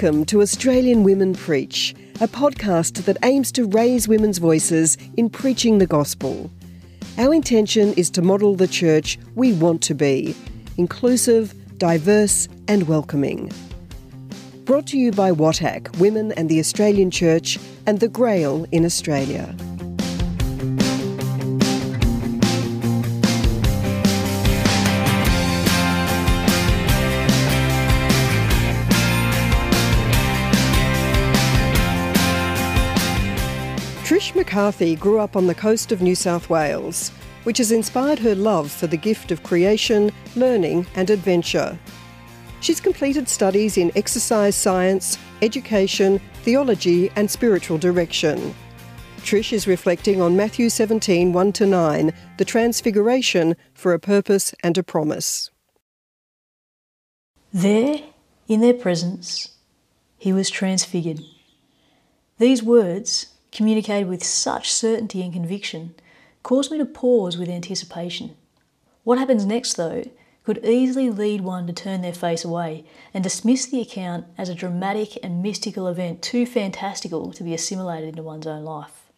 Welcome to Australian Women Preach, a podcast that aims to raise women's voices in preaching the gospel. Our intention is to model the church we want to be inclusive, diverse, and welcoming. Brought to you by WATAC, Women and the Australian Church, and the Grail in Australia. Trish McCarthy grew up on the coast of New South Wales, which has inspired her love for the gift of creation, learning, and adventure. She's completed studies in exercise science, education, theology, and spiritual direction. Trish is reflecting on Matthew 17 1 9, the Transfiguration for a purpose and a promise. There, in their presence, he was transfigured. These words communicated with such certainty and conviction, caused me to pause with anticipation. What happens next, though, could easily lead one to turn their face away and dismiss the account as a dramatic and mystical event too fantastical to be assimilated into one's own life.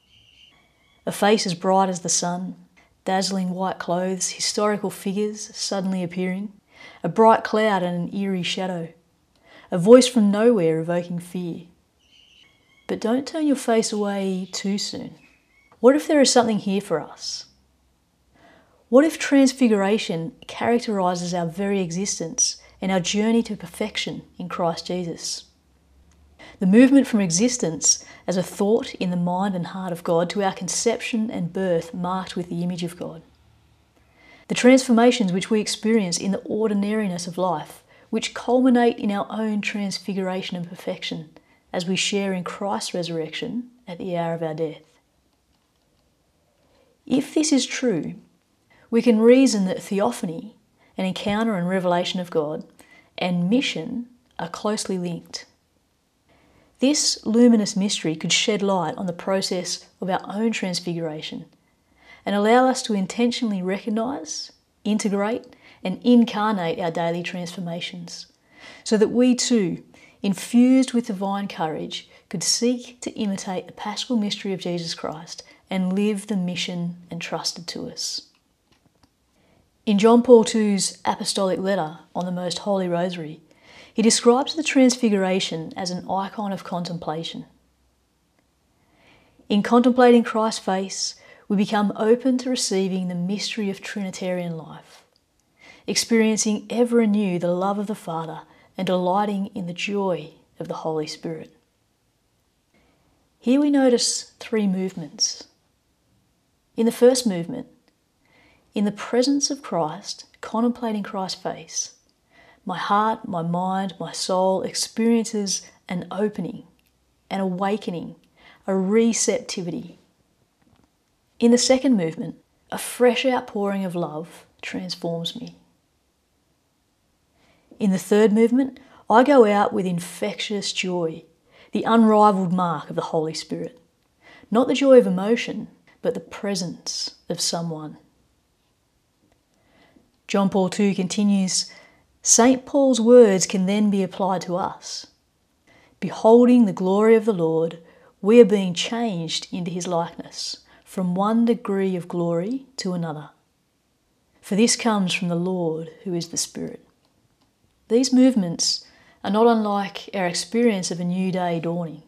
A face as bright as the sun, dazzling white clothes, historical figures suddenly appearing, a bright cloud and an eerie shadow, a voice from nowhere evoking fear, but don't turn your face away too soon. What if there is something here for us? What if transfiguration characterises our very existence and our journey to perfection in Christ Jesus? The movement from existence as a thought in the mind and heart of God to our conception and birth marked with the image of God. The transformations which we experience in the ordinariness of life, which culminate in our own transfiguration and perfection, as we share in Christ's resurrection at the hour of our death. If this is true, we can reason that theophany, an encounter and revelation of God, and mission are closely linked. This luminous mystery could shed light on the process of our own transfiguration and allow us to intentionally recognise, integrate, and incarnate our daily transformations so that we too infused with divine courage, could seek to imitate the paschal mystery of Jesus Christ and live the mission entrusted to us. In John Paul II's apostolic letter on the Most Holy Rosary, he describes the Transfiguration as an icon of contemplation. In contemplating Christ's face, we become open to receiving the mystery of Trinitarian life, experiencing ever anew the love of the Father and delighting in the joy of the Holy Spirit. Here we notice three movements. In the first movement, in the presence of Christ, contemplating Christ's face, my heart, my mind, my soul experiences an opening, an awakening, a receptivity. In the second movement, a fresh outpouring of love transforms me. In the third movement, I go out with infectious joy, the unrivaled mark of the Holy Spirit. Not the joy of emotion, but the presence of someone. John Paul II continues St. Paul's words can then be applied to us. Beholding the glory of the Lord, we are being changed into his likeness, from one degree of glory to another. For this comes from the Lord, who is the Spirit. These movements are not unlike our experience of a new day dawning.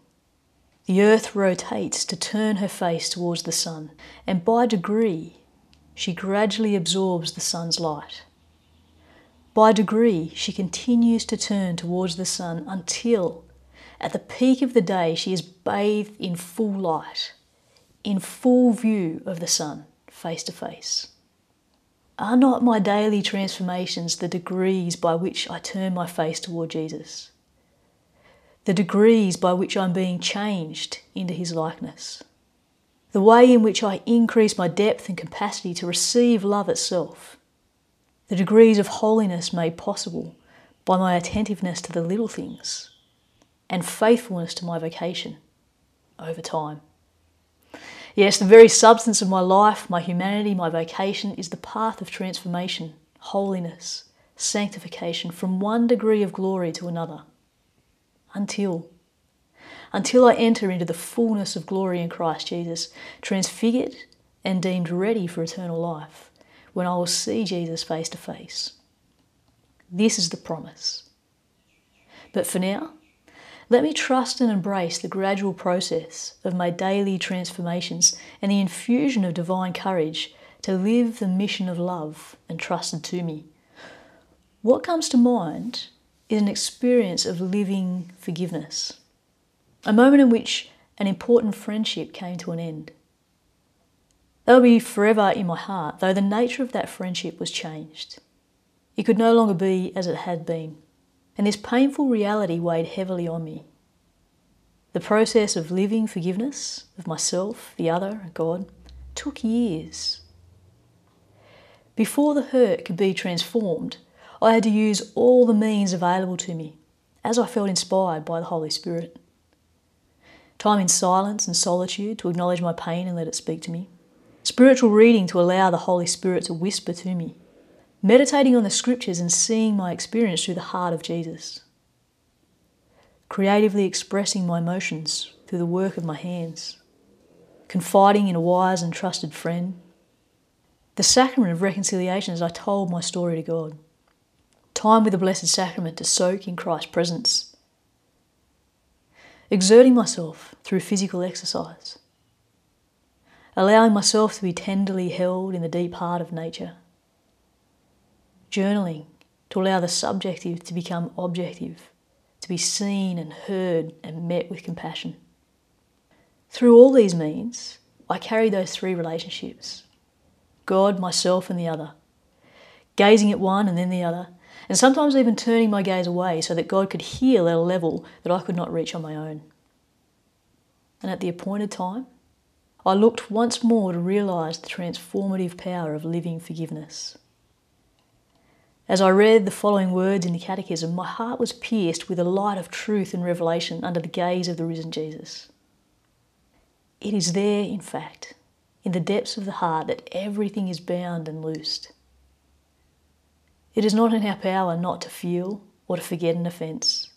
The earth rotates to turn her face towards the sun, and by degree, she gradually absorbs the sun's light. By degree, she continues to turn towards the sun until, at the peak of the day, she is bathed in full light, in full view of the sun, face to face. Are not my daily transformations the degrees by which I turn my face toward Jesus? The degrees by which I'm being changed into his likeness? The way in which I increase my depth and capacity to receive love itself? The degrees of holiness made possible by my attentiveness to the little things and faithfulness to my vocation over time. Yes, the very substance of my life, my humanity, my vocation is the path of transformation, holiness, sanctification from one degree of glory to another. until until I enter into the fullness of glory in Christ Jesus, transfigured and deemed ready for eternal life, when I will see Jesus face to face. This is the promise. But for now, let me trust and embrace the gradual process of my daily transformations and the infusion of divine courage to live the mission of love entrusted to me. What comes to mind is an experience of living forgiveness, a moment in which an important friendship came to an end. That will be forever in my heart, though the nature of that friendship was changed. It could no longer be as it had been, and this painful reality weighed heavily on me. The process of living forgiveness of myself, the other, and God took years. Before the hurt could be transformed, I had to use all the means available to me as I felt inspired by the Holy Spirit. Time in silence and solitude to acknowledge my pain and let it speak to me. Spiritual reading to allow the Holy Spirit to whisper to me. Meditating on the scriptures and seeing my experience through the heart of Jesus. Creatively expressing my emotions through the work of my hands. Confiding in a wise and trusted friend. The sacrament of reconciliation as I told my story to God. Time with the Blessed Sacrament to soak in Christ's presence. Exerting myself through physical exercise allowing myself to be tenderly held in the deep heart of nature. Journaling to allow the subjective to become objective, to be seen and heard and met with compassion. Through all these means, I carry those three relationships God, myself, and the other, gazing at one and then the other, and sometimes even turning my gaze away so that God could heal at a level that I could not reach on my own. And at the appointed time, I looked once more to realise the transformative power of living forgiveness. As I read the following words in the Catechism, my heart was pierced with a light of truth and revelation under the gaze of the risen Jesus. It is there, in fact, in the depths of the heart, that everything is bound and loosed. It is not in our power not to feel or to forget an offence.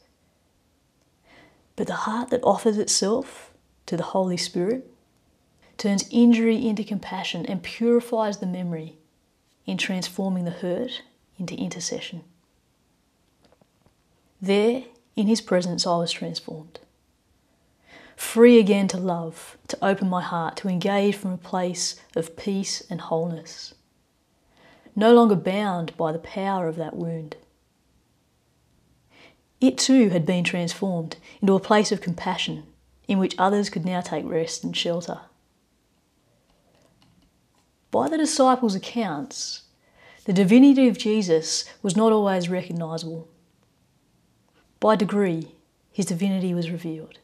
But the heart that offers itself to the Holy Spirit turns injury into compassion and purifies the memory in transforming the hurt into intercession. There, in his presence, I was transformed. Free again to love, to open my heart, to engage from a place of peace and wholeness. No longer bound by the power of that wound. It too had been transformed into a place of compassion in which others could now take rest and shelter by the disciples' accounts, the divinity of Jesus was not always recognisable. By degree, his divinity was revealed.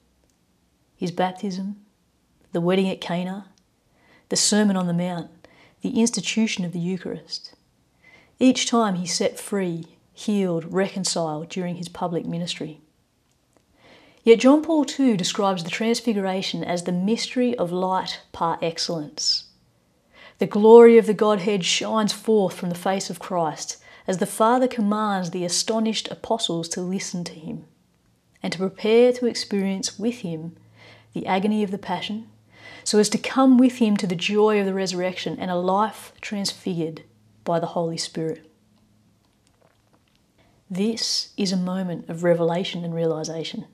His baptism, the wedding at Cana, the Sermon on the Mount, the institution of the Eucharist. Each time he set free, healed, reconciled during his public ministry. Yet John Paul II describes the Transfiguration as the mystery of light par excellence. The glory of the Godhead shines forth from the face of Christ as the Father commands the astonished apostles to listen to him and to prepare to experience with him the agony of the Passion, so as to come with him to the joy of the resurrection and a life transfigured by the Holy Spirit. This is a moment of revelation and realization.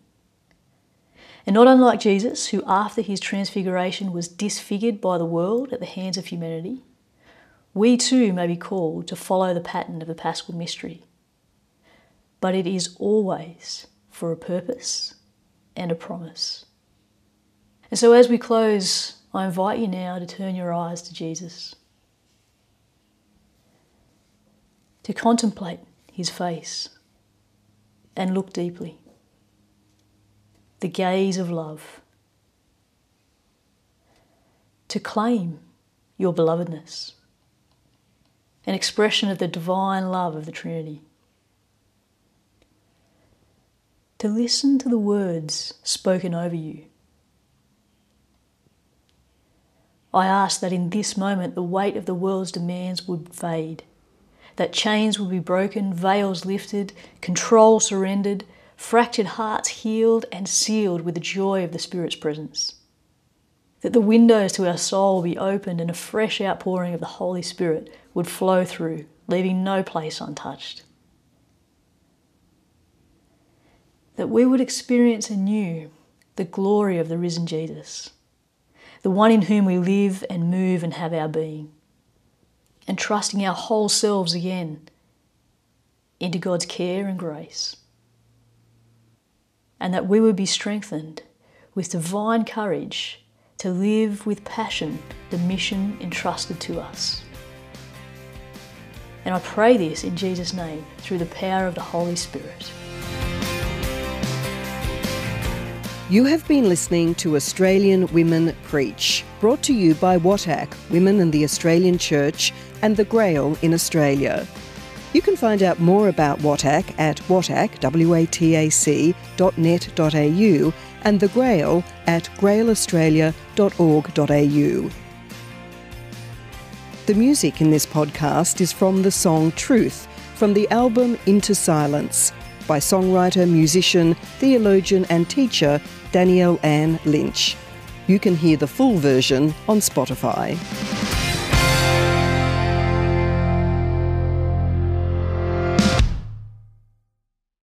And not unlike Jesus, who after his transfiguration was disfigured by the world at the hands of humanity, we too may be called to follow the pattern of the Paschal mystery. But it is always for a purpose and a promise. And so as we close, I invite you now to turn your eyes to Jesus, to contemplate his face and look deeply the gaze of love, to claim your belovedness, an expression of the divine love of the Trinity, to listen to the words spoken over you. I ask that in this moment the weight of the world's demands would fade, that chains would be broken, veils lifted, control surrendered, fractured hearts healed and sealed with the joy of the Spirit's presence. That the windows to our soul be opened and a fresh outpouring of the Holy Spirit would flow through, leaving no place untouched. That we would experience anew the glory of the risen Jesus, the one in whom we live and move and have our being, and trusting our whole selves again into God's care and grace and that we would be strengthened with divine courage to live with passion the mission entrusted to us. And I pray this in Jesus' name through the power of the Holy Spirit. You have been listening to Australian Women Preach, brought to you by WATAC, Women in the Australian Church, and the Grail in Australia. You can find out more about WATAC at watac, W-A-T-A-C, and the Grail at grailaustralia.org.au. The music in this podcast is from the song Truth from the album Into Silence by songwriter, musician, theologian and teacher Danielle Ann Lynch. You can hear the full version on Spotify.